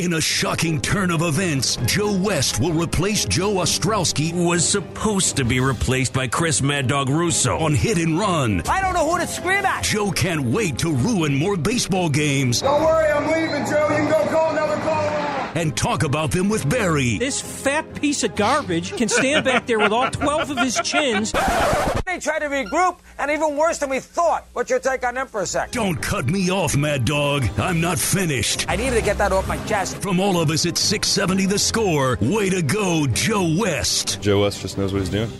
In a shocking turn of events, Joe West will replace Joe Ostrowski. Was supposed to be replaced by Chris Mad Dog Russo on Hit and Run. I don't know who to scream at. Joe can't wait to ruin more baseball games. Don't worry, I'm leaving, Joe. You can go call call. And talk about them with Barry. This fat piece of garbage can stand back there with all 12 of his chins. They try to regroup, and even worse than we thought. What's your take on them for a sec? Don't cut me off, Mad Dog. I'm not finished. I needed to get that off my chest. From all of us at 670 The Score, way to go, Joe West. Joe West just knows what he's doing.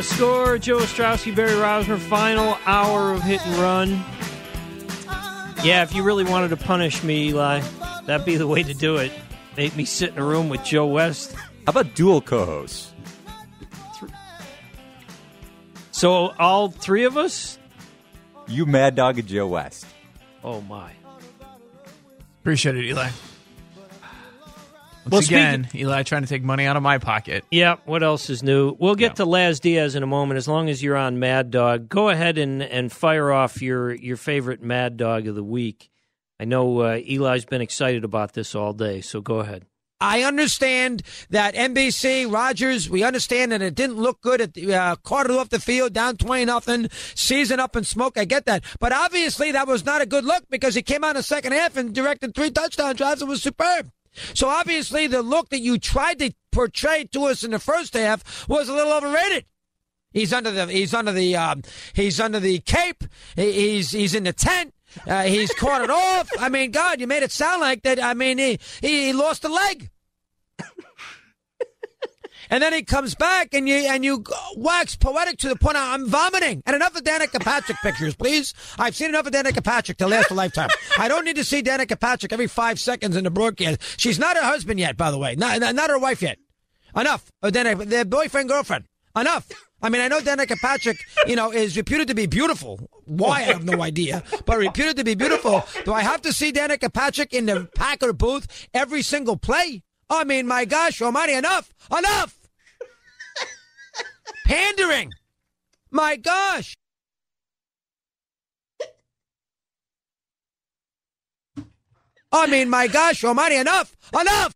The Score. Joe Ostrowski, Barry Rozner, final hour of Hit and Run. Yeah, if you really wanted to punish me, Eli, that'd be the way to do it. Make me sit in a room with Joe West. How about dual co-hosts? So all three of us? You, Mad Dog, and Joe West. Oh my! Appreciate it, Eli. Once Well, again, Eli trying to take money out of my pocket. Yeah, what else is new? We'll get Yeah. to Laz Diaz in a moment. As long as you're on Mad Dog, go ahead and, and fire off your, your favorite Mad Dog of the week. I know uh, Eli's been excited about this all day, so go ahead. I understand that NBC, Rodgers, we understand that it didn't look good at the, uh, quarter off the field, down 20 nothing, season up in smoke. I get that. But obviously that was not a good look because he came out in the second half and directed three touchdown drives. It was superb. So obviously the look that you tried to portray to us in the first half was a little overrated. He's under the he's under the um, he's under the cape. He's he's in the tent. Uh, he's caught it off. I mean, God, you made it sound like that. I mean, he he, he lost a leg. And then he comes back and you and you wax poetic to the point I'm vomiting. And enough of Danica Patrick pictures, please. I've seen enough of Danica Patrick to last a lifetime. I don't need to see Danica Patrick every five seconds in the broadcast. She's not her husband yet, by the way. Not, not, her wife yet. Enough. Of Danica, their boyfriend, girlfriend. Enough. I mean, I know Danica Patrick, you know, is reputed to be beautiful. Why, I have no idea. But reputed to be beautiful. Do I have to see Danica Patrick in the Packer booth every single play? I mean, my gosh, almighty, enough. Enough. Pandering. My gosh. I mean, my gosh, almighty, enough. Enough.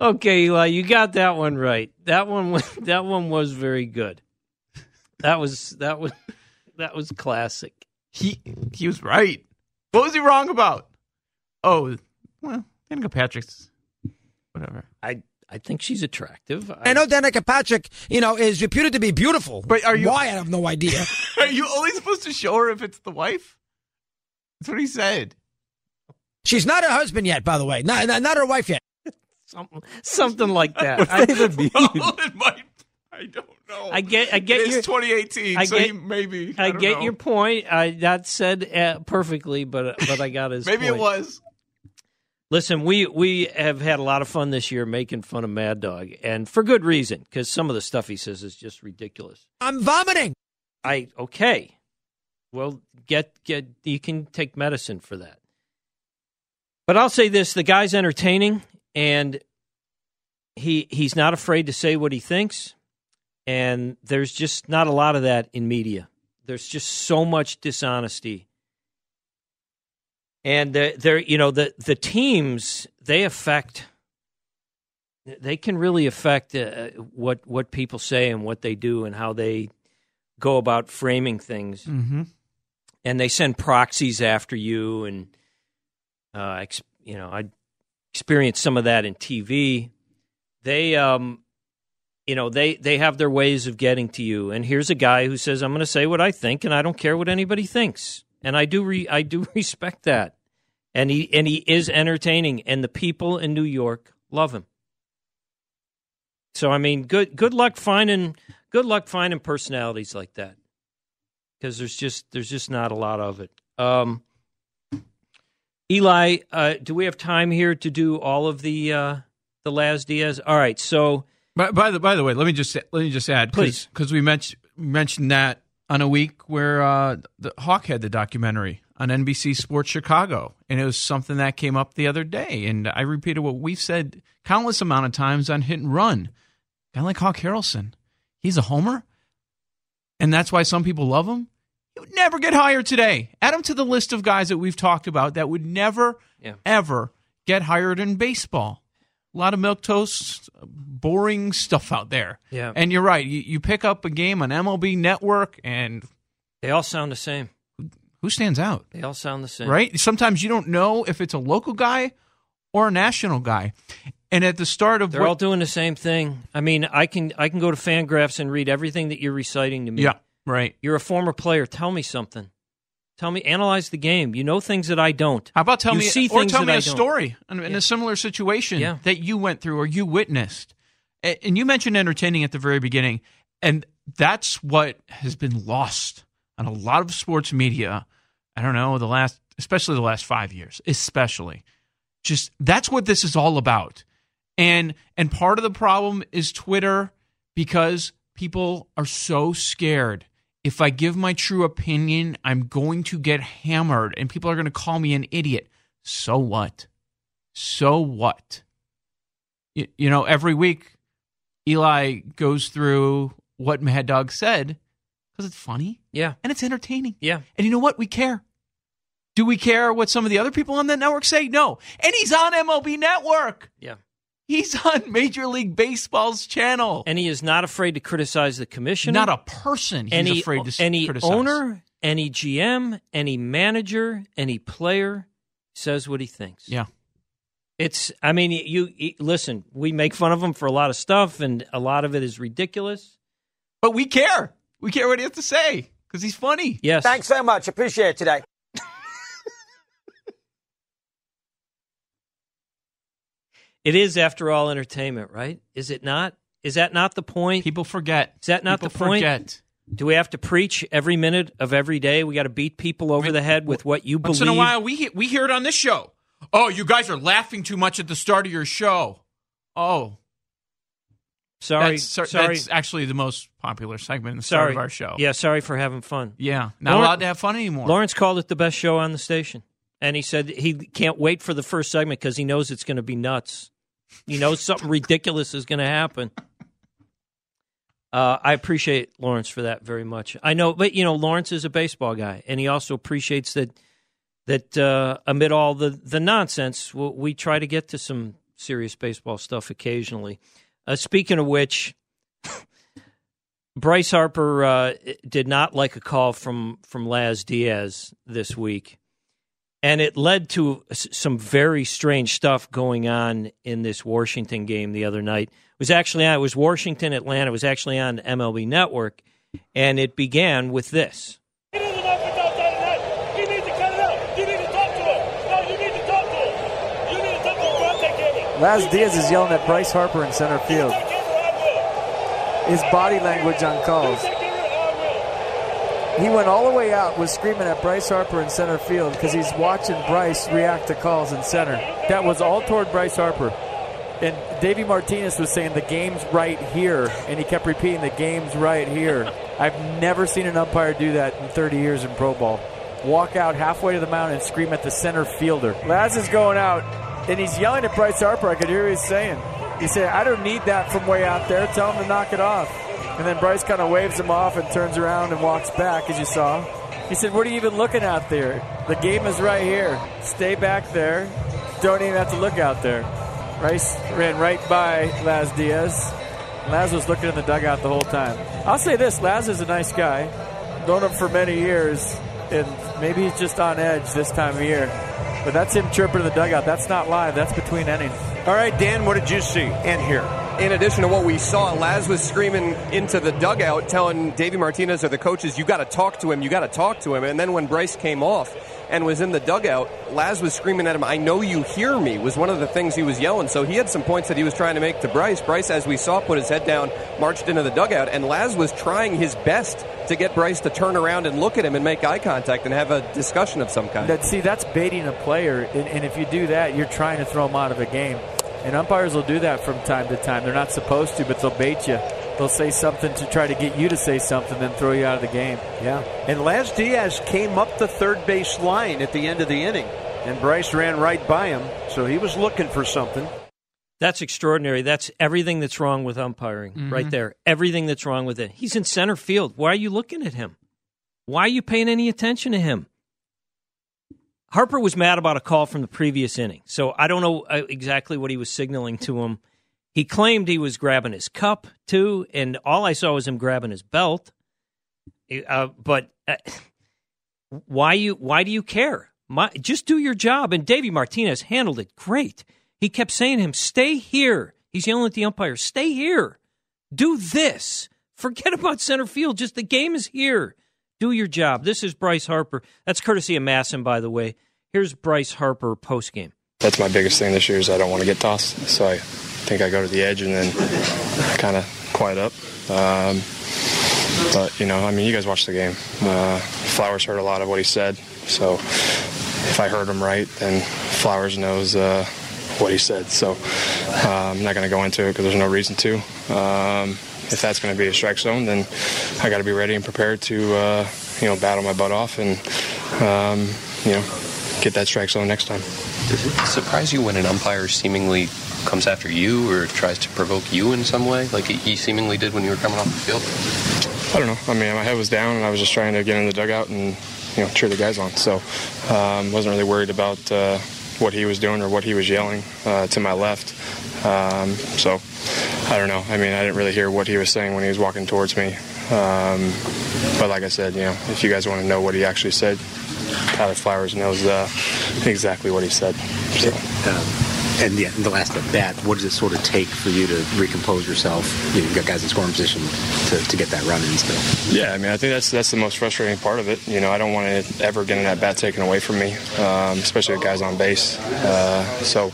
Okay, Eli, you got that one right. That one was, that one was very good. That was that was that was classic. He he was right. What was he wrong about? Oh, well, Danica Patrick's whatever. I I think she's attractive. I know Danica Patrick, you know, is reputed to be beautiful. But are you- Why? I have no idea. Are you only supposed to show her if it's the wife? That's what he said. She's not her husband yet, by the way. Not, not, not her wife yet. Something, something like that. I, that? Well, it might. I don't know. I get I get It's your 2018, I so get- he maybe. I, I get know. your point. I that said uh, perfectly, but but I got his. Maybe point. it was. Listen, we we have had a lot of fun this year making fun of Mad Dog, and for good reason, because some of the stuff he says is just ridiculous. I'm vomiting. I okay. Well, get get you can take medicine for that. But I'll say this: the guy's entertaining, and he he's not afraid to say what he thinks. And there's just not a lot of that in media. There's just so much dishonesty, and they're, they're you know the the teams they affect. They can really affect uh, what what people say and what they do and how they go about framing things. Mm-hmm. And they send proxies after you, and uh, ex- you know I experienced some of that in TV. They um, you know they they have their ways of getting to you and here's a guy who says i'm going to say what i think and i don't care what anybody thinks and i do re, i do respect that. And he and he is entertaining and the people in new york love him. So i mean good good luck finding good luck finding personalities like that. Because there's just there's just not a lot of it. Um eli uh, do we have time here to do all of the uh the laz diaz? All right so by, by the by the way, let me just let me just add, Please. because we mentioned mentioned that on a week where uh, the Hawk had the documentary on NBC Sports Chicago, and it was something that came up the other day, and I repeated what we've said countless amount of times on Hit and Run. A guy like Hawk Harrelson, he's a homer, and that's why some people love him. He would never get hired today. Add him to the list of guys that we've talked about that would never, Yeah. ever get hired in baseball. A lot of milk toast, boring stuff out there. Yeah. And you're right. You, you pick up a game on MLB Network, and they all sound the same who stands out? they all sound the same Right? Sometimes you don't know if it's a local guy or a national guy. And at the start of They're what, all doing the same thing. I mean, I can I can go to Fangraphs and read everything that you're reciting to me. yeah, right. You're a former player. Tell me something. Tell me, analyze the game. You know things that I don't. How about tell You me see or tell me a story in, Yeah. a similar situation Yeah. that you went through or you witnessed? And you mentioned entertaining at the very beginning, and that's what has been lost on a lot of sports media. I don't know the last, especially the last five years, especially. Just that's what this is all about, and and part of the problem is Twitter because people are so scared. If I give my true opinion, I'm going to get hammered and people are going to call me an idiot. So what? So what? You, you know, every week Eli goes through what Mad Dog said because it's funny Yeah, and it's entertaining. yeah. And you know what? We care. Do we care what some of the other people on that network say? No. And he's on MLB Network. Yeah. He's on Major League Baseball's channel. And he is not afraid to criticize the commissioner. Not a person he's any, afraid to s- any criticize. owner, any GM, any manager, any player says what he thinks. Yeah. It's. I mean, you, you listen. We make fun of him for a lot of stuff, and a lot of it is ridiculous. But we care. We care what he has to say because he's funny. Yes. Thanks so much. Appreciate it today. It is, after all, entertainment, right? Is it not? Is that not the point? People forget. Is that not People the point? forget. Do we have to preach every minute of every day? We got to beat people over the head with what you Once believe. Once in a while, we we hear it on this show. Oh, you guys are laughing too much at the start of your show. Oh, sorry, that's, sorry, that's actually the most popular segment in the start sorry of our show. Yeah, sorry for having fun. yeah, not Lauren- allowed to have fun anymore. Lawrence called it the best show on the station, and he said he can't wait for the first segment because he knows it's going to be nuts. He know, something ridiculous is going to happen. Uh, I appreciate Lawrence for that very much. I know, but you know, Lawrence is a baseball guy, and he also appreciates that that uh, amid all the the nonsense, we, we try to get to some serious baseball stuff occasionally. Uh, speaking of which, Bryce Harper uh, did not like a call from from Laz Diaz this week, and it led to some very strange stuff going on in this Washington game the other night. It was actually on. It was Washington Atlanta. It was actually on MLB Network, and it began with this. Laz Diaz is yelling at Bryce Harper in center field. His body language on calls. He went all the way out, was screaming at Bryce Harper in center field because he's watching Bryce react to calls in center. That was all toward Bryce Harper. And Davey Martinez was saying the game's right here, and he kept repeating the game's right here. I've never seen an umpire do that in 30 years in pro ball. Walk out halfway to the mound and scream at the center fielder. Laz is going out, and he's yelling at Bryce Harper. I could hear what he's saying. He said, I don't need that from way out there. Tell him to knock it off. And then Bryce kind of waves him off and turns around and walks back, as you saw. He said, What are you even looking out there? The game is right here. Stay back there. Don't even have to look out there. Bryce ran right by Laz Diaz. Laz was looking in the dugout the whole time. I'll say this Laz is a nice guy. Known him for many years, and maybe he's just on edge this time of year. But that's him chirping in the dugout. That's not live, that's between innings. All right, Dan, what did you see and hear? In addition to what we saw, Laz was screaming into the dugout, telling Davey Martinez or the coaches, "You got to talk to him. You got to talk to him." And then when Bryce came off and was in the dugout, Laz was screaming at him, "I know you hear me." Was one of the things he was yelling. So he had some points that he was trying to make to Bryce. Bryce, as we saw, put his head down, marched into the dugout, and Laz was trying his best to get Bryce to turn around and look at him and make eye contact and have a discussion of some kind. That, see, that's baiting a player, and, and if you do that, you're trying to throw him out of a game. And umpires will do that from time to time. They're not supposed to, but they'll bait you. They'll say something to try to get you to say something, then throw you out of the game. Yeah. And Laz Diaz came up the third base line at the end of the inning, and Bryce ran right by him, so he was looking for something. That's extraordinary. That's everything that's wrong with umpiring Mm-hmm. right there. Everything that's wrong with it. He's in center field. Why are you looking at him? Why are you paying any attention to him? Harper was mad about a call from the previous inning. So I don't know uh, exactly what he was signaling to him. He claimed he was grabbing his cup too, and all I saw was him grabbing his belt. Uh, but uh, why you? Why do you care? My, just do your job. And Davey Martinez handled it great. He kept saying to him, "Stay here." He's yelling at the umpire, "Stay here. Do this. Forget about center field. Just the game is here. Do your job." This is Bryce Harper. That's courtesy of MASN, by the way. Here's Bryce Harper post game. That's my biggest thing this year is I don't want to get tossed. So I think I go to the edge and then kind of quiet up. Um, but you know, I mean, you guys watched the game. Uh, Flowers heard a lot of what he said, so if I heard him right, then Flowers knows uh, what he said. So uh, I'm not going to go into it because there's no reason to. Um, if that's going to be a strike zone, then I got to be ready and prepared to uh, you know battle my butt off and um, you know get that strike zone next time. Does it surprise you when an umpire seemingly comes after you or tries to provoke you in some way, like he seemingly did when you were coming off the field? I don't know. I mean, my head was down, and I was just trying to get in the dugout and you know cheer the guys on. So, um, wasn't really worried about uh, what he was doing or what he was yelling uh, to my left. Um, so, I don't know. I mean, I didn't really hear what he was saying when he was walking towards me. Um, but like I said, you know, if you guys want to know what he actually said, Tyler Flowers knows uh, exactly what he said. So. And in the last at bat, what does it sort of take for you to recompose yourself? You you've got guys in scoring position to, to get that run in still. Yeah, I mean, I think that's that's the most frustrating part of it. You know, I don't want to ever get that bat taken away from me, um, especially with guys on base. Uh, so,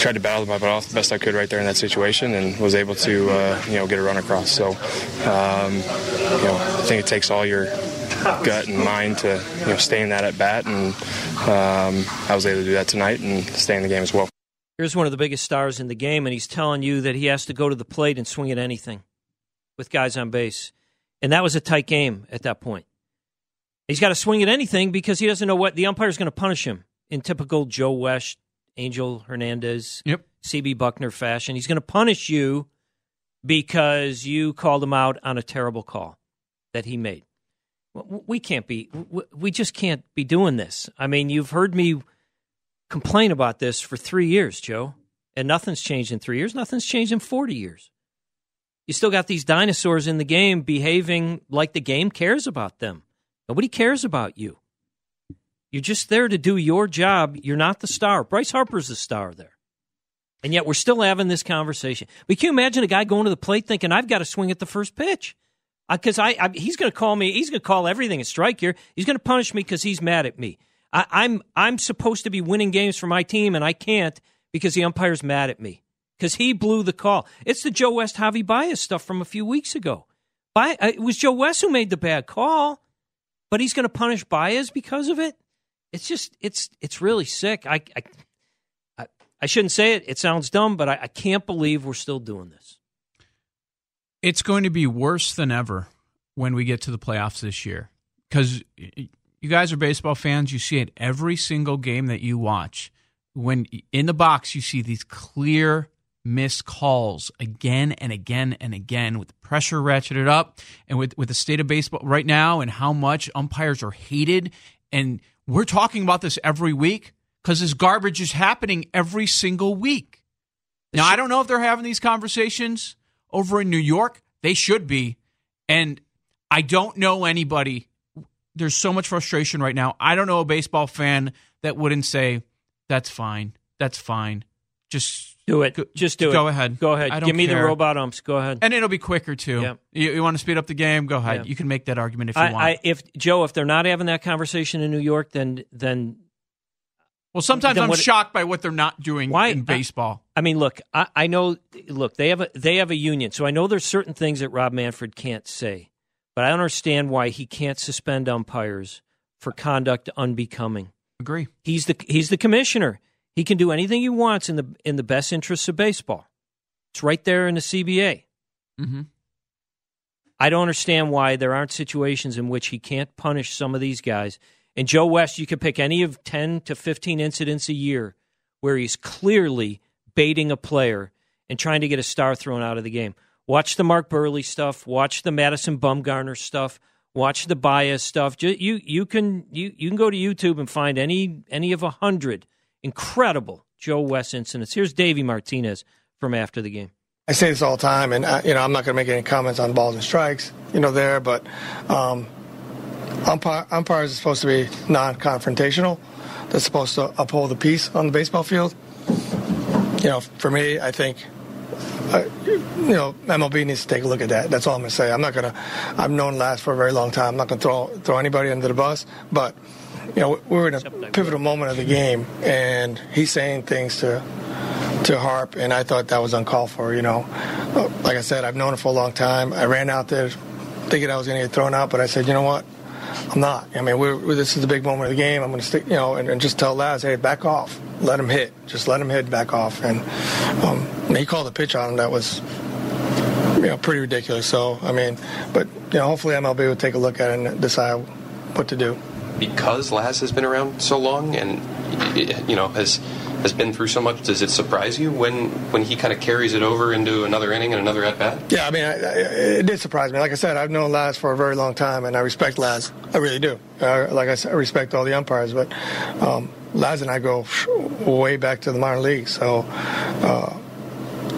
tried to battle my butt off the best I could right there in that situation, and was able to uh, you know get a run across. So, um, you know, I think it takes all your gut and mind to you know stay in that at bat, and um, I was able to do that tonight and stay in the game as well. Here's one of the biggest stars in the game, and he's telling you that he has to go to the plate and swing at anything with guys on base. And that was a tight game at that point. He's got to swing at anything because he doesn't know what the umpire's going to punish him in typical Joe West, Angel Hernandez, yep. CB Bucknor fashion. He's going to punish you because you called him out on a terrible call that he made. We can't be, we just can't be doing this. I mean, you've heard me complain about this for three years, Joe, and nothing's changed in three years. Nothing's changed in 40 years. You still got these dinosaurs in the game behaving like the game cares about them. Nobody cares about you. You're just there to do your job. You're not the star. Bryce Harper's the star there. And yet we're still having this conversation. But can you imagine a guy going to the plate thinking, I've got to swing at the first pitch? Uh, because I, I, he's going to call me, he's going to call everything a strike here. He's going to punish me because he's mad at me. I, I'm I'm supposed to be winning games for my team, and I can't because the umpire's mad at me because he blew the call. It's the Joe West Javi Baez stuff from a few weeks ago. By, uh, it was Joe West who made the bad call, but he's going to punish Baez because of it. It's just it's it's really sick. I I, I, I shouldn't say it. It sounds dumb, but I, I can't believe we're still doing this. It's going to be worse than ever when we get to the playoffs this year because you guys are baseball fans. You see it every single game that you watch. When in the box, you see these clear miss calls again and again and again with the pressure ratcheted up and with, with the state of baseball right now and how much umpires are hated. And we're talking about this every week because this garbage is happening every single week. Now, I don't know if they're having these conversations over in New York. They should be. And I don't know anybody. There's so much frustration right now. I don't know a baseball fan that wouldn't say, that's fine. That's fine. Just do it. Go, Just do go it. Go ahead. Go ahead. Give me care. the robot umps. Go ahead. And it'll be quicker too. Yeah. You, you want to speed up the game? Go ahead. Yeah. You can make that argument if you I, want. I, if Joe, if they're not having that conversation in New York, then then well, sometimes then I'm what- shocked by what they're not doing Why- in baseball. I mean, look, I, I know. Look, they have a they have a union, so I know there's certain things that Rob Manfred can't say, but I don't understand why he can't suspend umpires for conduct unbecoming. Agree. He's the he's the commissioner. He can do anything he wants in the in the best interests of baseball. It's right there in the CBA. Mm-hmm. I don't understand why there aren't situations in which he can't punish some of these guys. And Joe West, you could pick any of 10 to 15 incidents a year where he's clearly baiting a player and trying to get a star thrown out of the game. Watch the Mark Buehrle stuff, watch the Madison Bumgarner stuff, watch the Baez stuff. You you can you you can go to YouTube and find any any of a hundred incredible Joe West incidents. Here's Davey Martinez from after the game. I say this all the time, and uh, you know I'm not going to make any comments on balls and strikes, you know, there. But um, umpire, umpires are supposed to be non-confrontational. They're supposed to uphold the peace on the baseball field. You know, for me, I think. Uh, you know, MLB needs to take a look at that. That's all I'm going to say. I'm not going to. I've known Laz for a very long time. I'm not going to throw throw anybody under the bus. But you know, we're in a pivotal moment of the game, and he's saying things to to Harp, and I thought that was uncalled for. You know, like I said, I've known him for a long time. I ran out there thinking I was going to get thrown out, but I said, you know what? I'm not. I mean, we're, we're- this is the big moment of the game. I'm going to stick, you know, and, and just tell Laz, hey, back off. Let him hit. Just let him hit. Back off. And um, he called a pitch on him that was, you know, pretty ridiculous. So I mean, but you know, hopefully MLB will take a look at it and decide what to do. because Laz has been around so long and you know has has been through so much. Does it surprise you when when he kind of carries it over into another inning and another at bat? Yeah, I mean, I, I, it did surprise me. Like I said, I've known Laz for a very long time, and I respect Laz. I really do. Uh, like I said, I respect all the umpires, but um, Laz and I go way back to the minor leagues, so uh,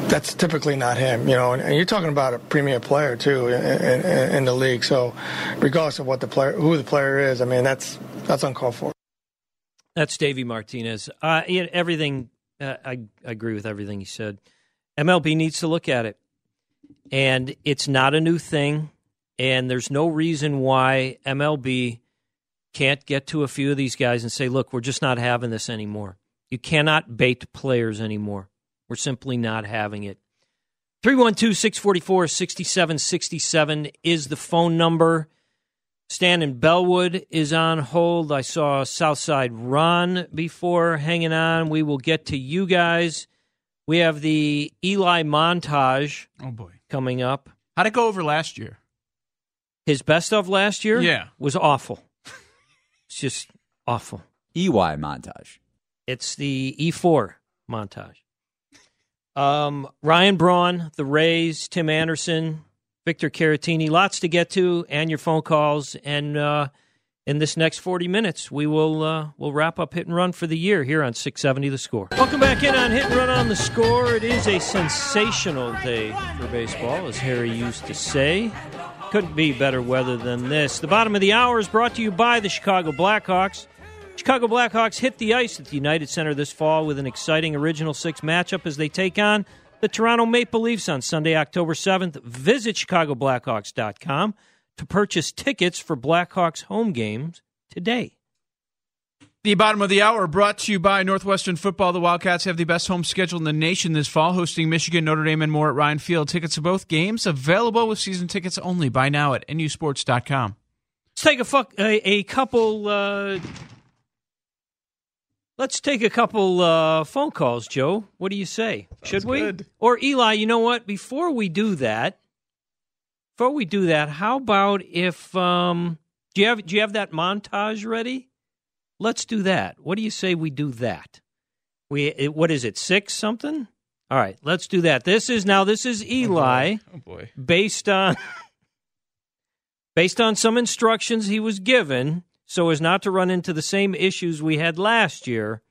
that's typically not him. You know, and, and you're talking about a premier player too in, in, in the league. So, regardless of what the player, who the player is, I mean, that's that's uncalled for. That's Davey Martinez. Uh, everything. Uh, I, I agree with everything he said. MLB needs to look at it, and it's not a new thing. And there's no reason why MLB can't get to a few of these guys and say, "Look, we're just not having this anymore. You cannot bait players anymore. We're simply not having it." 312 644 6767 is the phone number. Stan in Bellwood is on hold. I saw Southside Ron before hanging on. We will get to you guys. We have the Eli montage. Oh boy, coming up. How'd it go over last year? His best of last year, Yeah. was awful. it's just awful. EY montage. It's the E4 montage. Um, Ryan Braun, the Rays, Tim Anderson, Victor Caratini, lots to get to, and your phone calls. And uh, in this next 40 minutes, we will uh, we'll wrap up hit and run for the year here on 670 The Score. Welcome back in on hit and run on the score. It is a sensational day for baseball, as Harry used to say. Couldn't be better weather than this. The bottom of the hour is brought to you by the Chicago Blackhawks. Chicago Blackhawks hit the ice at the United Center this fall with an exciting Original Six matchup as they take on the Toronto Maple Leafs on Sunday, October 7th. Visit ChicagoBlackhawks.com to purchase tickets for Blackhawks home games today. The bottom of the hour brought to you by Northwestern Football. The Wildcats have the best home schedule in the nation this fall, hosting Michigan, Notre Dame, and more at Ryan Field. Tickets to both games available with season tickets only. Buy now at nusports.com. Let's take a, fuck, a, a couple. Uh, let's take a couple uh, phone calls, Joe. What do you say? Should we? good. Or Eli, you know what? Before we do that, before we do that, how about if um, do you have do you have that montage ready? Let's do that. What do you say we do that? We it, what is it six something? All right, let's do that. This is now this is Eli. Oh boy. Based on based on some instructions he was given so as not to run into the same issues we had last year.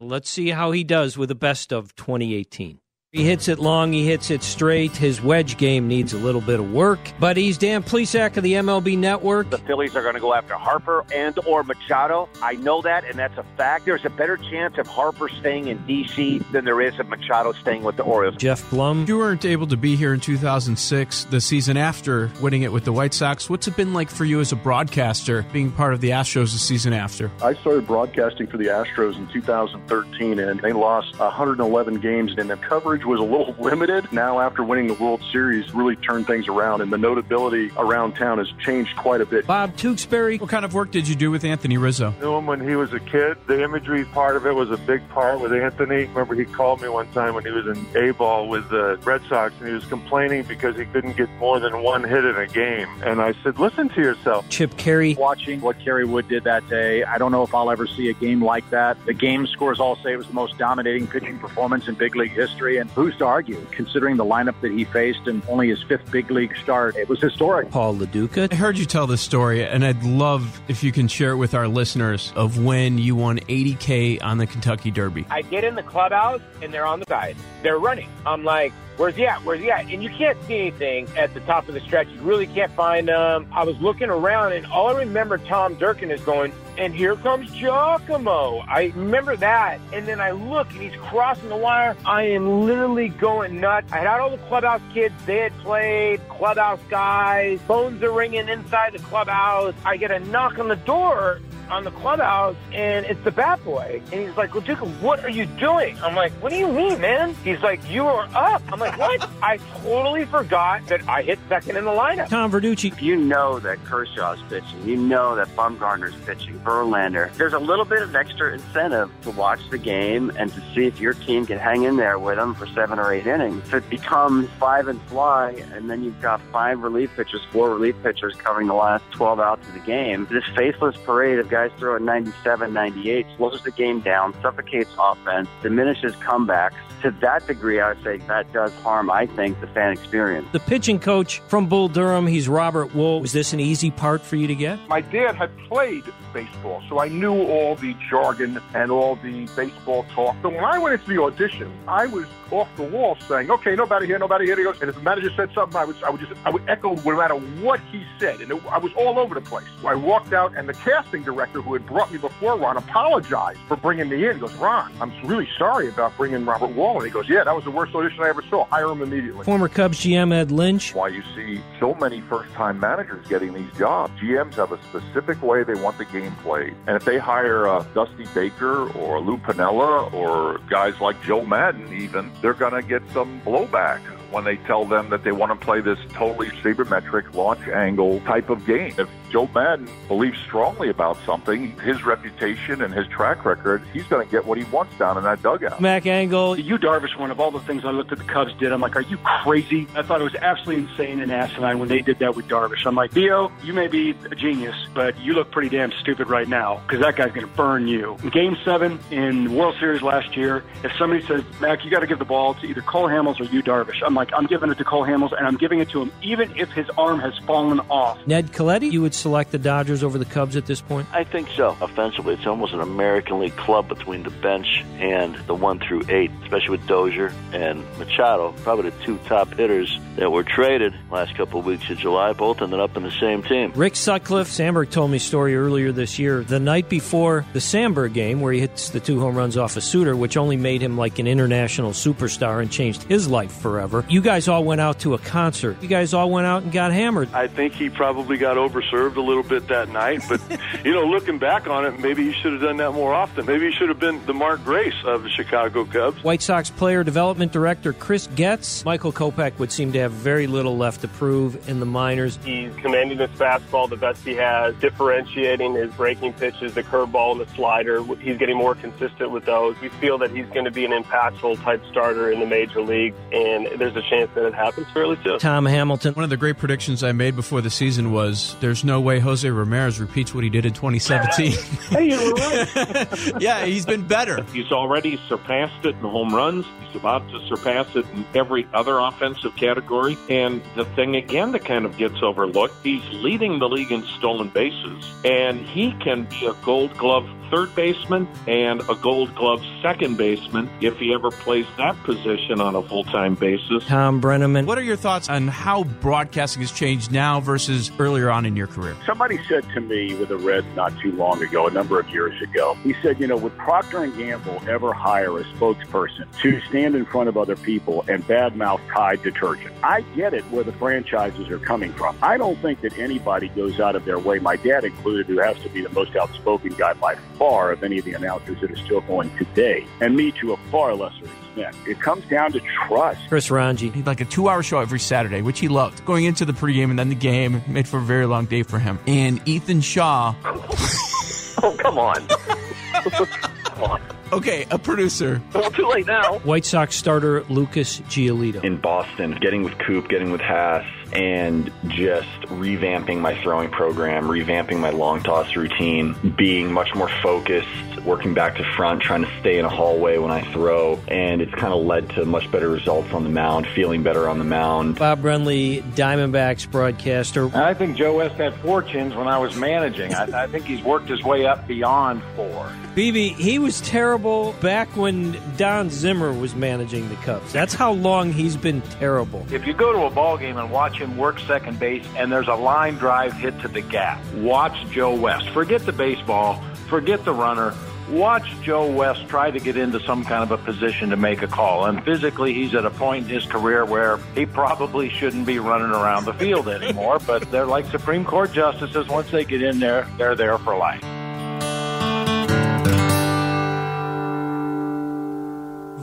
Let's see how he does with the best of 2018. He hits it long, he hits it straight. His wedge game needs a little bit of work, but he's Dan Plesac of the MLB Network. The Phillies are going to go after Harper and or Machado. I know that, and that's a fact. There's a better chance of Harper staying in D.C. than there is of Machado staying with the Orioles. Geoff Blum. You weren't able to be here in 2006, the season after winning it with the White Sox. What's it been like for you as a broadcaster being part of the Astros the season after? I started broadcasting for the Astros in 2013, and they lost 111 games, and the coverage was a little limited. Now, after winning the World Series, really turned things around, and the notability around town has changed quite a bit. Bob Tewksbury. What kind of work did you do with Anthony Rizzo? I Knew him when he was a kid. The imagery part of it was a big part with Anthony. Remember, he called me one time when he was in A ball with the Red Sox, and he was complaining because he couldn't get more than one hit in a game. And I said, "Listen to yourself." Chip Caray. Watching what Kerry Wood did that day, I don't know if I'll ever see a game like that. The game scores all say it was the most dominating pitching performance in big league history, and who's to argue? Considering the lineup that he faced and only his fifth big league start, it was historic. Paul Lo Duca. I heard you tell this story, and I'd love if you can share it with our listeners of when you won 80K on the Kentucky Derby. I get in the clubhouse, and they're on the side. They're running. I'm like, Where's he at? Where's he at? And you can't see anything at the top of the stretch. You really can't find him. I was looking around, and all I remember Tom Durkin is going, and here comes Giacomo. I remember that. And then I look, and he's crossing the wire. I am literally going nuts. I had all the clubhouse kids. They had played, clubhouse guys. Phones are ringing inside the clubhouse. I get a knock on the door on the clubhouse and it's the bat boy. And he's like, well, Duke, what are you doing? I'm like, what do you mean, man? He's like, you are up. I'm like, what? I totally forgot that I hit second in the lineup. Tom Verducci. You know that Kershaw's pitching. You know that Bumgarner's pitching. Verlander. There's a little bit of extra incentive to watch the game and to see if your team can hang in there with them for seven or eight innings. If it becomes five and fly, and then you've got five relief pitchers, four relief pitchers covering the last 12 outs of the game, this faceless parade of guys throwing 97, 98 slows the game down, suffocates offense, diminishes comebacks. To that degree, I would say that does harm, I think, the fan experience. The pitching coach from Bull Durham, he's Robert Wuhl. Was this an easy part for you to get? My dad had played baseball, so I knew all the jargon and all the baseball talk. So when I went into the audition, I was off the wall saying, "Okay, nobody here, nobody here." He goes, and if the manager said something, I would, I would just, I would echo no matter what he said, and it, I was all over the place. I walked out, and the casting director who had brought me before Ron apologized for bringing me in. He goes, "Ron, I'm really sorry about bringing Robert Wuhl." And he goes, "Yeah, that was the worst audition I ever saw. Hire him immediately." Former Cubs GM Ed Lynch. Why you see so many first-time managers getting these jobs? GMs have a specific way they want the game played, and if they hire uh, Dusty Baker or Lou Piniella or guys like Joe Maddon, even they're going to get some blowback when they tell them that they want to play this totally sabermetric launch angle type of game. If Joe Maddon believes strongly about something, his reputation and his track record, he's going to get what he wants down in that dugout. Mac Angle. Yu Darvish one of all the things I looked at the Cubs did. I'm like, are you crazy? I thought it was absolutely insane and asinine when they did that with Darvish. I'm like, Theo, you may be a genius, but you look pretty damn stupid right now because that guy's going to burn you. In Game Seven in World Series last year, if somebody says, Mac, you got to give the ball to either Cole Hamels or Yu Darvish, I'm like, I'm giving it to Cole Hamels, and I'm giving it to him even if his arm has fallen off. Ned Colletti, you would select the Dodgers over the Cubs at this point? I think so. Offensively, it's almost an American League club between the bench and the one through eight, especially with Dozier and Machado, probably the two top hitters that were traded last couple of weeks of July. Both ended up in the same team. Rick Sutcliffe, Sandberg told me a story earlier this year. The night before the Sandberg game, where he hits the two home runs off a Sutter, which only made him like an international superstar and changed his life forever. You guys all went out to a concert. You guys all went out and got hammered. I think he probably got overserved a little bit that night, but you know, looking back on it, maybe he should have done that more often. Maybe he should have been the Mark Grace of the Chicago Cubs. White Sox player development director Chris Getz. Michael Kopech would seem to have very little left to prove in the minors. He's commanding his fastball the best he has, differentiating his breaking pitches, the curveball and the slider. He's getting more consistent with those. We feel that he's going to be an impactful type starter in the major leagues, and there's a chance that it happens fairly soon. Tom Hamilton. One of the great predictions I made before the season was there's no no way Jose Ramirez repeats what he did in 2017. hey, you were right. yeah, he's been better. He's already surpassed it in home runs. He's about to surpass it in every other offensive category. And the thing again that kind of gets overlooked, he's leading the league in stolen bases, and he can be a Gold Glove third baseman and a Gold Glove second baseman if he ever plays that position on a full time basis. Thom Brennaman. What are your thoughts on how broadcasting has changed now versus earlier on in your career? Somebody said to me with the Reds not too long ago, a number of years ago, he said, you know, would Procter and Gamble ever hire a spokesperson to stand in front of other people and badmouth Tide detergent? I get it where the franchises are coming from. I don't think that anybody goes out of their way, my dad included, who has to be the most outspoken guy by far of any of the announcers that are still going today, and me to a far lesser extent. It comes down to trust. Chris Ranji. He'd like a two hour show every Saturday, which he loved. Going into the pregame and then the game made for a very long day for him. And Ethan Shaw. oh, come on. come on. Okay, a producer. Well, too late now. White Sox starter Lucas Giolito. In Boston, getting with Coop, getting with Hass, and just revamping my throwing program, revamping my long toss routine, being much more focused, working back to front, trying to stay in a hallway when I throw, and it's kind of led to much better results on the mound, feeling better on the mound. Bob Brenly, Diamondbacks broadcaster. I think Joe West had four chins when I was managing. I, I think he's worked his way up beyond four. BB, he was terrible back when Don Zimmer was managing the Cubs. That's how long he's been terrible. If you go to a ball game and watch him work second base and there's a line drive hit to the gap, watch Joe West. Forget the baseball, forget the runner. Watch Joe West try to get into some kind of a position to make a call. And physically, he's at a point in his career where he probably shouldn't be running around the field anymore. but they're like Supreme Court justices. Once they get in there, they're there for life.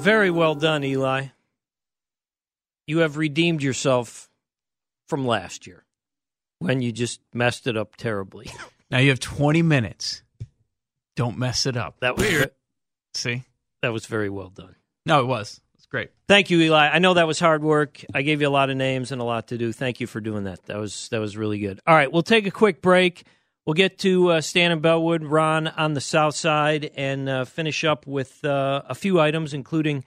Very well done, Eli. You have redeemed yourself from last year when you just messed it up terribly. Now you have 20 minutes. Don't mess it up. That was See? that was very well done. No, it was. It's great. Thank you, Eli. I know that was hard work. I gave you a lot of names and a lot to do. Thank you for doing that. That was that was really good. All right, we'll take a quick break. We'll get to uh, Stan and Bellwood, Ron on the south side, and uh, finish up with uh, a few items, including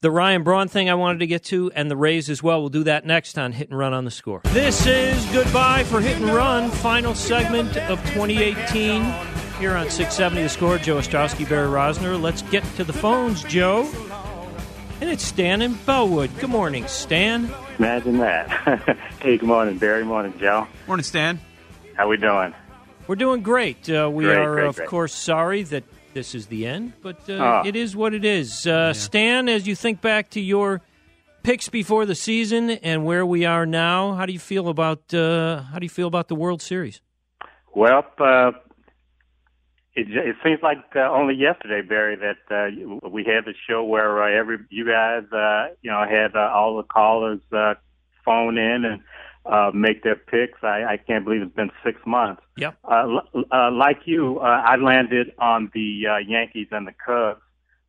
the Ryan Braun thing I wanted to get to, and the Rays as well. We'll do that next on Hit and Run on the Score. This is goodbye for Hit and Run, final segment of 2018 here on 670 The Score. Joe Ostrowski, Barry Rozner. Let's get to the phones, Joe. And it's Stan and Bellwood. Good morning, Stan. Imagine that. hey, good morning, Barry. Morning, Joe. Morning, Stan. How we doing? We're doing great. Uh, we Great, are, great, of great. course, sorry that this is the end, but uh, Ah. it is what it is. Uh, Stan, as you think back to your picks before the season and where we are now, how do you feel about uh, how do you feel about the World Series? Well, uh, it, it seems like uh, only yesterday, Barry, that uh, we had the show where uh, every you guys, uh, you know, had uh, all the callers uh, phone in and uh, make their picks. I, I can't believe it's been six months. Yep. Uh, l- uh, like you, uh, I landed on the uh, Yankees and the Cubs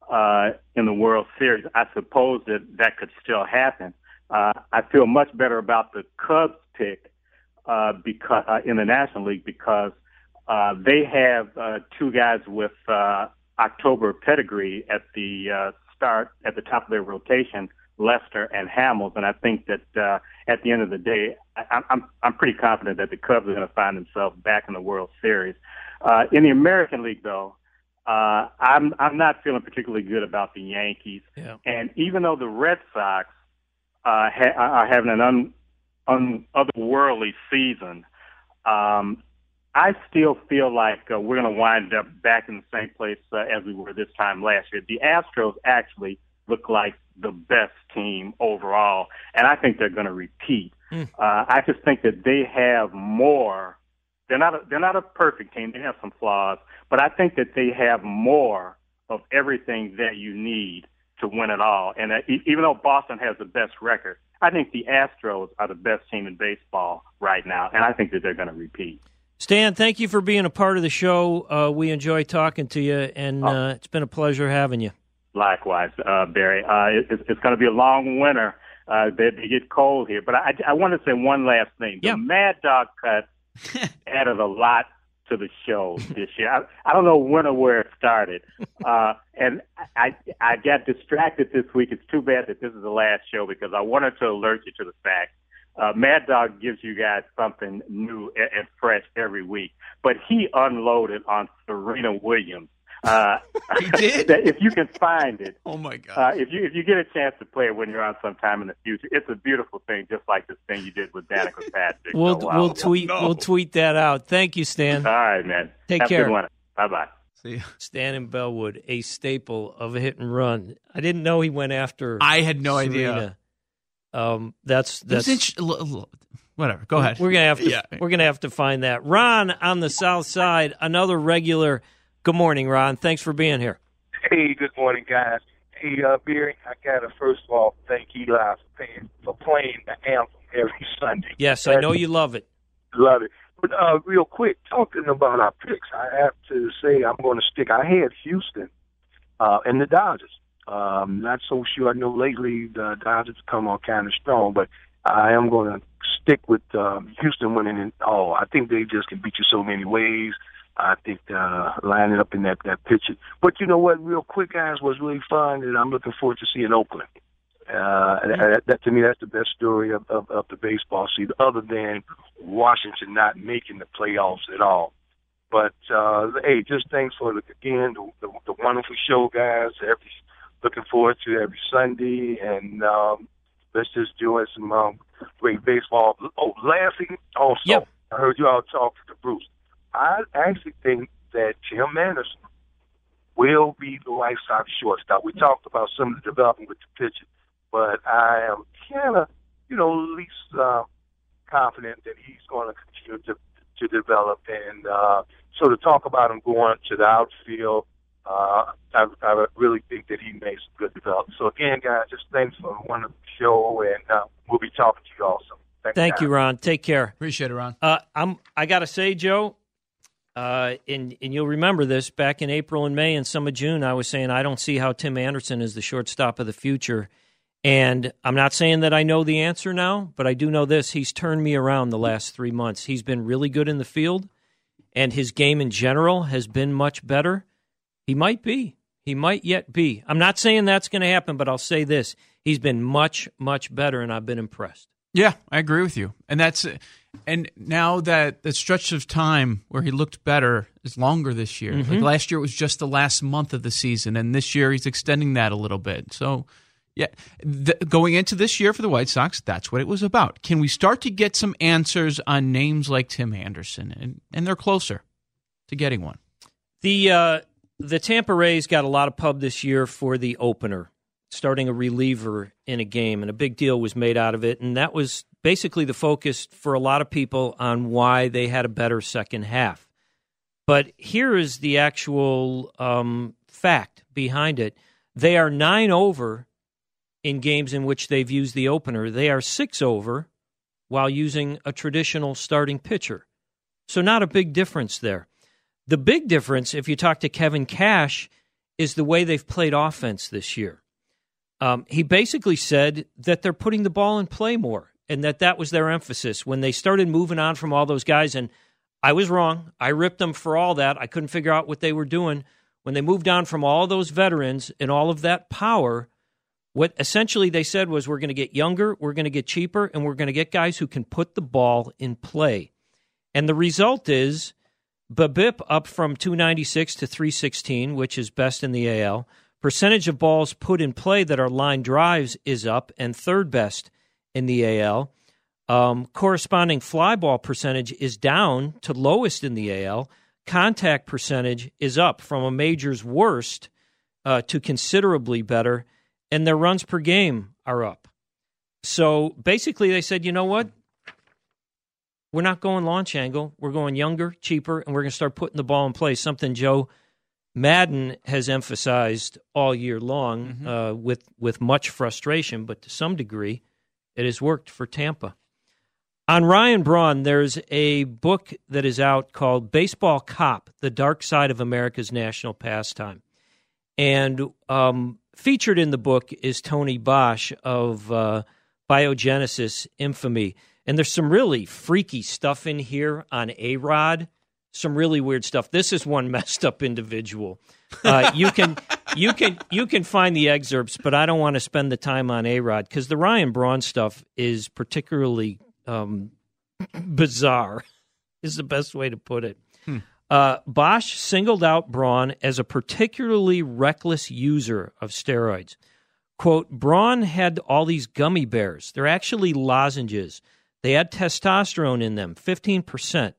uh, in the World Series. I suppose that that could still happen. Uh, I feel much better about the Cubs pick uh, because uh, in the National League because uh, they have uh, two guys with uh, October pedigree at the uh, start at the top of their rotation, Lester and Hamels, and I think that uh, at the end of the day, I, I'm I'm pretty confident that the Cubs are going to find themselves back in the World Series. Uh, in the American League, though, uh, I'm I'm not feeling particularly good about the Yankees, Yeah. and even though the Red Sox uh, ha- are having an un, un otherworldly season, um, I still feel like uh, we're going to wind up back in the same place uh, as we were this time last year. The Astros actually look like the best team overall, and I think they're going to repeat. Hmm. Uh, I just think that they have more. They're not. A, they're not a perfect team. They have some flaws, but I think that they have more of everything that you need to win it all. And uh, even though Boston has the best record, I think the Astros are the best team in baseball right now, and I think that they're going to repeat. Stan, thank you for being a part of the show. Uh, we enjoy talking to you, and uh, it's been a pleasure having you. Likewise, uh, Barry. Uh, it, it's, it's going to be a long winter. Uh, they, they get cold here, but I, I want to say one last thing. The Mad Dog cut added a lot to the show this year. I, I don't know when or where it started, uh, and I I got distracted this week. It's too bad that this is the last show because I wanted to alert you to the fact. Uh, Mad Dog gives you guys something new and, and fresh every week, but he unloaded on Serena Williams uh, he did. that if you can find it, oh my god! uh, if you if you get a chance to play it when you're on sometime in the future, it's a beautiful thing, just like this thing you did with Danica Patrick. We'll we'll tweet we'll tweet that out. Thank you, Stan. All right, man. Take Have a care. Good one. Bye bye. See, Stan in Bellwood, a staple of a hit and run. I didn't know he went after. I had no Serena. idea. Um, that's That's that's whatever. Go ahead. We're gonna have to Yeah. we're gonna have to find that. Ron on the south side, another regular. Good morning, Ron. Thanks for being here. Hey, good morning, guys. Hey, uh, Barry, I got to first of all thank Eli for playing, for playing the anthem every Sunday. Yes, I know you love it. Love it. But uh, real quick, talking about our picks, I have to say I'm going to stick. I had Houston uh, and the Dodgers. Um, not so sure. I know lately the Dodgers have come on kind of strong, but I am going to stick with um, Houston winning it all. I think they just can beat you so many ways. I think uh, lining up in that that pitcher. But you know what? Real quick, guys, was really fun, and I'm looking forward to seeing Oakland. Uh, that, that to me, that's the best story of, of, of the baseball season, other than Washington not making the playoffs at all. But uh, hey, just thanks for the, again the, the, the wonderful show, guys. Every looking forward to every Sunday, and um, let's just enjoy some um, great baseball. Oh, last thing also, I heard you all talk to Bruce. I actually think that Tim Anderson will be the White Sox shortstop. We talked about some of the development with the pitcher, but I am kind of, you know, at least uh, confident that he's going to continue to to develop. And uh, so to talk about him going to the outfield, uh, I, I really think that he makes some good development. So again, guys, just thanks for a wonderful show, and uh, we'll be talking to you also. Thanks, Thank guys. you, Ron. Take care. Appreciate it, Ron. Uh, I'm. I gotta say, Joe, uh, and and you'll remember this back in April and May and some of June. I was saying I don't see how Tim Anderson is the shortstop of the future, and I'm not saying that I know the answer now, but I do know this: he's turned me around the last three months. He's been really good in the field, and his game in general has been much better. He might be. He might yet be. I'm not saying that's going to happen, but I'll say this: he's been much much better, and I've been impressed. Yeah, I agree with you. And that's and now that the stretch of time where he looked better is longer this year. Like Mhm. last year it was just the last month of the season and this year he's extending that a little bit. So yeah, th- going into this year for the White Sox, that's what it was about. Can we start to get some answers on names like Tim Anderson and and they're closer to getting one. The uh, the Tampa Rays got a lot of pub this year for the opener, starting a reliever in a game, and a big deal was made out of it. And that was basically the focus for a lot of people on why they had a better second half. But here is the actual um, fact behind it: they are nine over in games in which they've used the opener. They are six over while using a traditional starting pitcher. So not a big difference there. The big difference, if you talk to Kevin Cash, is the way they've played offense this year. Um, he basically said that they're putting the ball in play more, and that that was their emphasis when they started moving on from all those guys. And I was wrong. I ripped them for all that. I couldn't figure out what they were doing when they moved on from all those veterans and all of that power. What essentially they said was, we're going to get younger, we're going to get cheaper, and we're going to get guys who can put the ball in play. And the result is BABIP up from 296 to 316, which is best in the AL. Percentage of balls put in play that are line drives is up and third best in the AL. Um, corresponding fly ball percentage is down to lowest in the AL. Contact percentage is up from a major's worst uh, to considerably better, and their runs per game are up. So basically, they said, you know what? We're not going launch angle. We're going younger, cheaper, and we're going to start putting the ball in play. Something Joe Maddon has emphasized all year long uh, with with much frustration, but to some degree, it has worked for Tampa. On Ryan Braun, there's a book that is out called Baseball Cop: The Dark Side of America's National Pastime, and um, featured in the book is Tony Bosch of uh, Biogenesis infamy. And there's some really freaky stuff in here on A Rod. Some really weird stuff. This is one messed up individual. Uh, you can you can you can find the excerpts, but I don't want to spend the time on A Rod because the Ryan Braun stuff is particularly um, bizarre. Is the best way to put it. Hmm. Uh, Bosch singled out Braun as a particularly reckless user of steroids. Quote, Braun had all these gummy bears. They're actually lozenges. They had testosterone in them, 15%.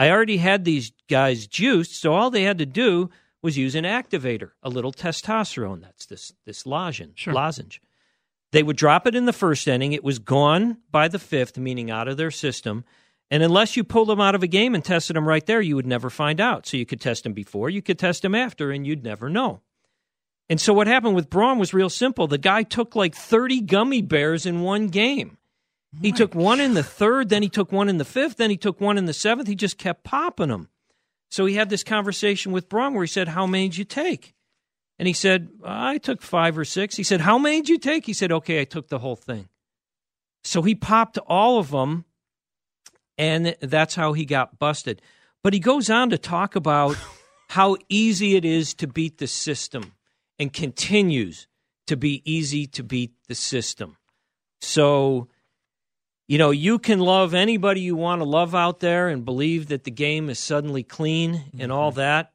I already had these guys juiced, so all they had to do was use an activator, a little testosterone. That's this, this lozenge, lozenge. They would drop it in the first inning. It was gone by the fifth, meaning out of their system. And unless you pulled them out of a game and tested them right there, you would never find out. So you could test them before, you could test them after, and you'd never know. And so what happened with Braun was real simple. The guy took like 30 gummy bears in one game. He took one in the third, then he took one in the fifth, then he took one in the seventh. He just kept popping them. So he had this conversation with Braun where he said, How many did you take? And he said, I took five or six. He said, How many did you take? He said, Okay, I took the whole thing. So he popped all of them and that's how he got busted. But he goes on to talk about how easy it is to beat the system and continues to be easy to beat the system. So, you know, you can love anybody you want to love out there and believe that the game is suddenly clean and all that.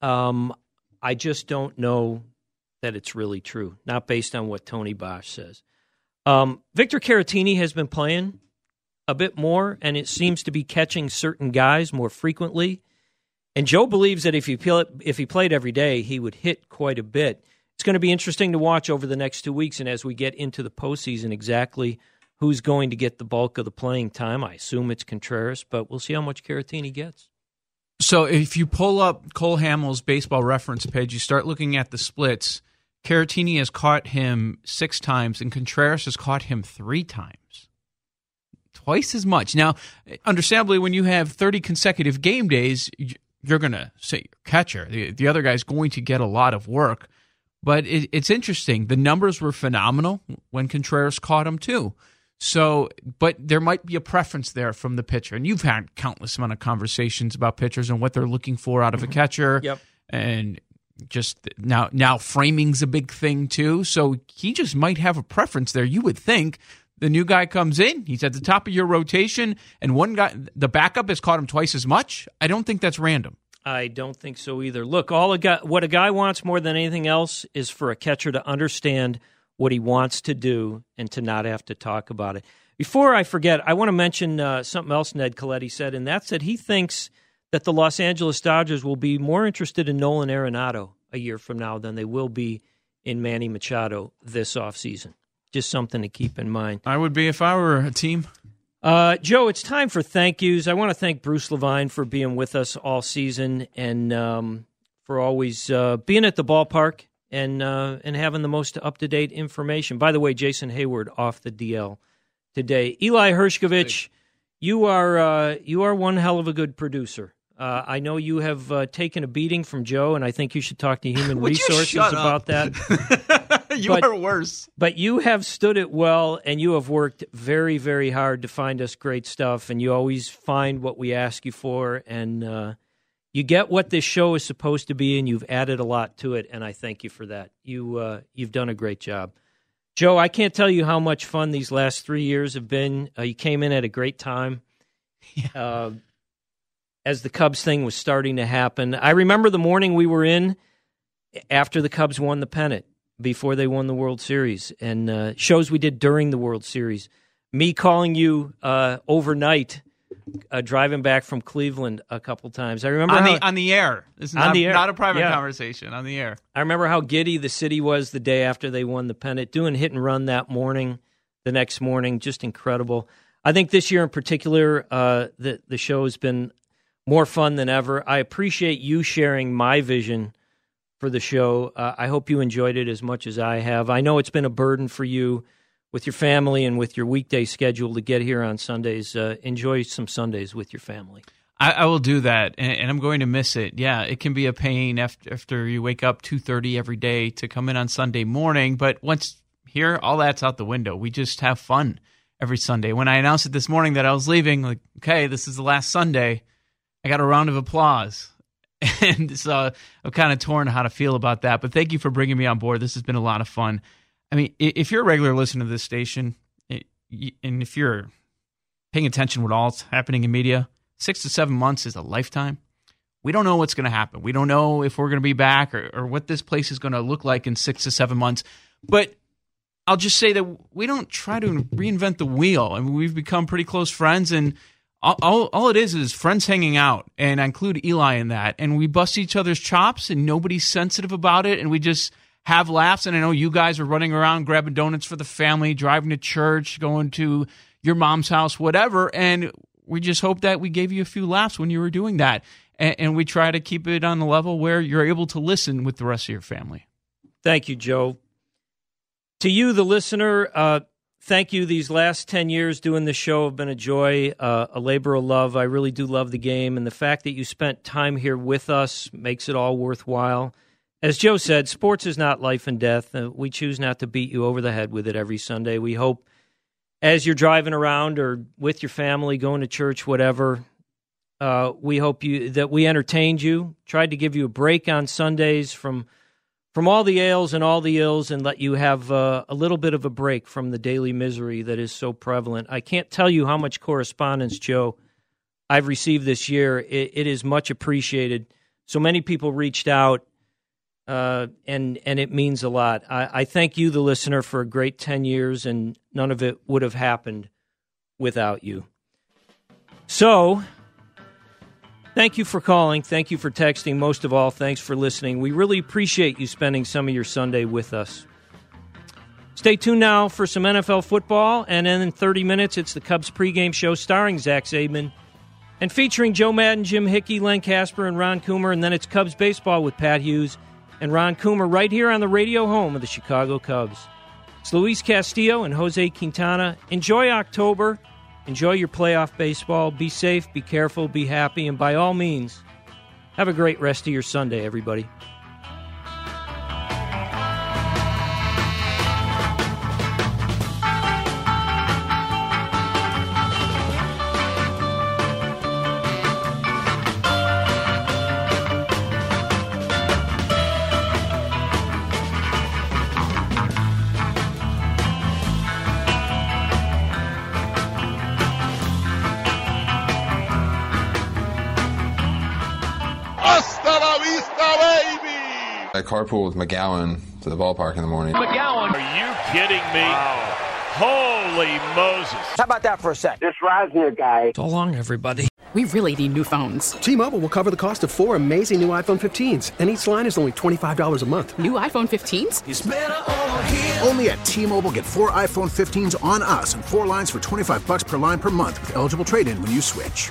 Um, I just don't know that it's really true, not based on what Tony Bosch says. Um, Victor Caratini has been playing a bit more, and it seems to be catching certain guys more frequently. And Joe believes that if he if he played every day, he would hit quite a bit. It's going to be interesting to watch over the next two weeks, and as we get into the postseason, exactly who's going to get the bulk of the playing time. I assume it's Contreras, but we'll see how much Caratini gets. So if you pull up Cole Hamels' baseball reference page, you start looking at the splits. Caratini has caught him six times, and Contreras has caught him three times. Twice as much. Now, understandably, when you have 30 consecutive game days, you're going to say catcher. The, the other guy's going to get a lot of work. But it, it's interesting. The numbers were phenomenal when Contreras caught him, too. So, but there might be a preference there from the pitcher. And you've had countless amount of conversations about pitchers and what they're looking for out of a mm-hmm. catcher. Yep. And just now now framing's a big thing too. So he just might have a preference there. You would think the new guy comes in, he's at the top of your rotation, and one guy the backup has caught him twice as much. I don't think that's random. I don't think so either. Look, all a guy, what a guy wants more than anything else is for a catcher to understand what he wants to do and to not have to talk about it. Before I forget, I want to mention uh, something else Ned Colletti said, and that's that he thinks that the Los Angeles Dodgers will be more interested in Nolan Arenado a year from now than they will be in Manny Machado this offseason. Just something to keep in mind. I would be if I were a team. Uh, Joe, it's time for thank yous. I want to thank Bruce Levine for being with us all season and um, for always uh, being at the ballpark and uh, and having the most up to date information. By the way, Jason Heyward off the DL today. Eli Hershkovich, you are uh, you are one hell of a good producer. Uh, I know you have uh, taken a beating from Joe, and I think you should talk to Human Resources about that. you But- are worse. But you have stood it well, and you have worked very, very hard to find us great stuff, and you always find what we ask you for, and uh, you get what this show is supposed to be, and you've added a lot to it, and I thank you for that. You uh, you've done a great job, Joe. I can't tell you how much fun these last three years have been. Uh, you came in at a great time. Uh, as the Cubs thing was starting to happen, I remember the morning we were in after the Cubs won the pennant before they won the World Series and uh, shows we did during the World Series. Me calling you uh, overnight, uh, driving back from Cleveland a couple times. I remember on how, the on the air. This is On not, the air, not a private yeah. conversation. On the air. I remember how giddy the city was the day after they won the pennant, doing hit and run that morning, the next morning, just incredible. I think this year in particular, uh, the the show has been more fun than ever. I appreciate you sharing my vision for the show. Uh, I hope you enjoyed it as much as I have. I know it's been a burden for you with your family and with your weekday schedule to get here on Sundays. Uh, enjoy some Sundays with your family. I, I will do that, and, and I'm going to miss it. Yeah, it can be a pain after, after you wake up 2:30 every day to come in on Sunday morning. But once here, all that's out the window. We just have fun, every Sunday. When I announced it this morning that I was leaving, like, okay, this is the last Sunday, I got a round of applause. And so I'm kind of torn how to feel about that. But thank you for bringing me on board. This has been a lot of fun. I mean, if you're a regular listener to this station, and if you're paying attention to all all's happening in media, six to seven months is a lifetime. We don't know what's going to happen. We don't know if we're going to be back or, or what this place is going to look like in six to seven months. But I'll just say that we don't try to reinvent the wheel. I mean, we've become pretty close friends, and all, all, all, it is is friends hanging out. And I include Eli in that. And we bust each other's chops, and nobody's sensitive about it. And we just have laughs. And I know you guys are running around grabbing donuts for the family, driving to church, going to your mom's house, whatever. And we just hope that we gave you a few laughs when you were doing that. And, and we try to keep it on the level where you're able to listen with the rest of your family. Thank you, Joe. To you, the listener, uh, thank you. These last 10 years doing this show have been a joy, uh, a labor of love. I really do love the game. And the fact that you spent time here with us makes it all worthwhile. As Joe said, sports is not life and death. Uh, we choose not to beat you over the head with it every Sunday. We hope as you're driving around or with your family, going to church, whatever, uh, we hope you that we entertained you, tried to give you a break on Sundays from from all the ails and all the ills, and let you have uh, a little bit of a break from the daily misery that is so prevalent. I can't tell you how much correspondence, Joe, I've received this year. it, it is much appreciated. So many people reached out uh, and and it means a lot. I, I, thank you, the listener, for a great ten years, and none of it would have happened without you. So, thank you for calling. Thank you for texting. Most of all, thanks for listening. We really appreciate you spending some of your Sunday with us. Stay tuned now for some NFL football, and then in 30 minutes, it's the Cubs pregame show starring Zach Zaidman and featuring Joe Maddon, Jim Hickey, Len Kasper, and Ron Coomer, and then it's Cubs baseball with Pat Hughes and Ron Coomer right here on the radio home of the Chicago Cubs. It's Luis Castillo and Jose Quintana. Enjoy October. Enjoy your playoff baseball. Be safe, be careful, be happy, and by all means, have a great rest of your Sunday, everybody. Carpool with McGowan to the ballpark in the morning. McGowan, are you kidding me? Wow. Holy Moses. How about that for a sec? This Rozner guy. So long, everybody. We really need new phones. T Mobile will cover the cost of four amazing new iPhone 15s, and each line is only $25 a month. New iPhone 15s? Only at T Mobile get four iPhone 15s on us and four lines for 25 bucks per line per month with eligible trade in when you switch.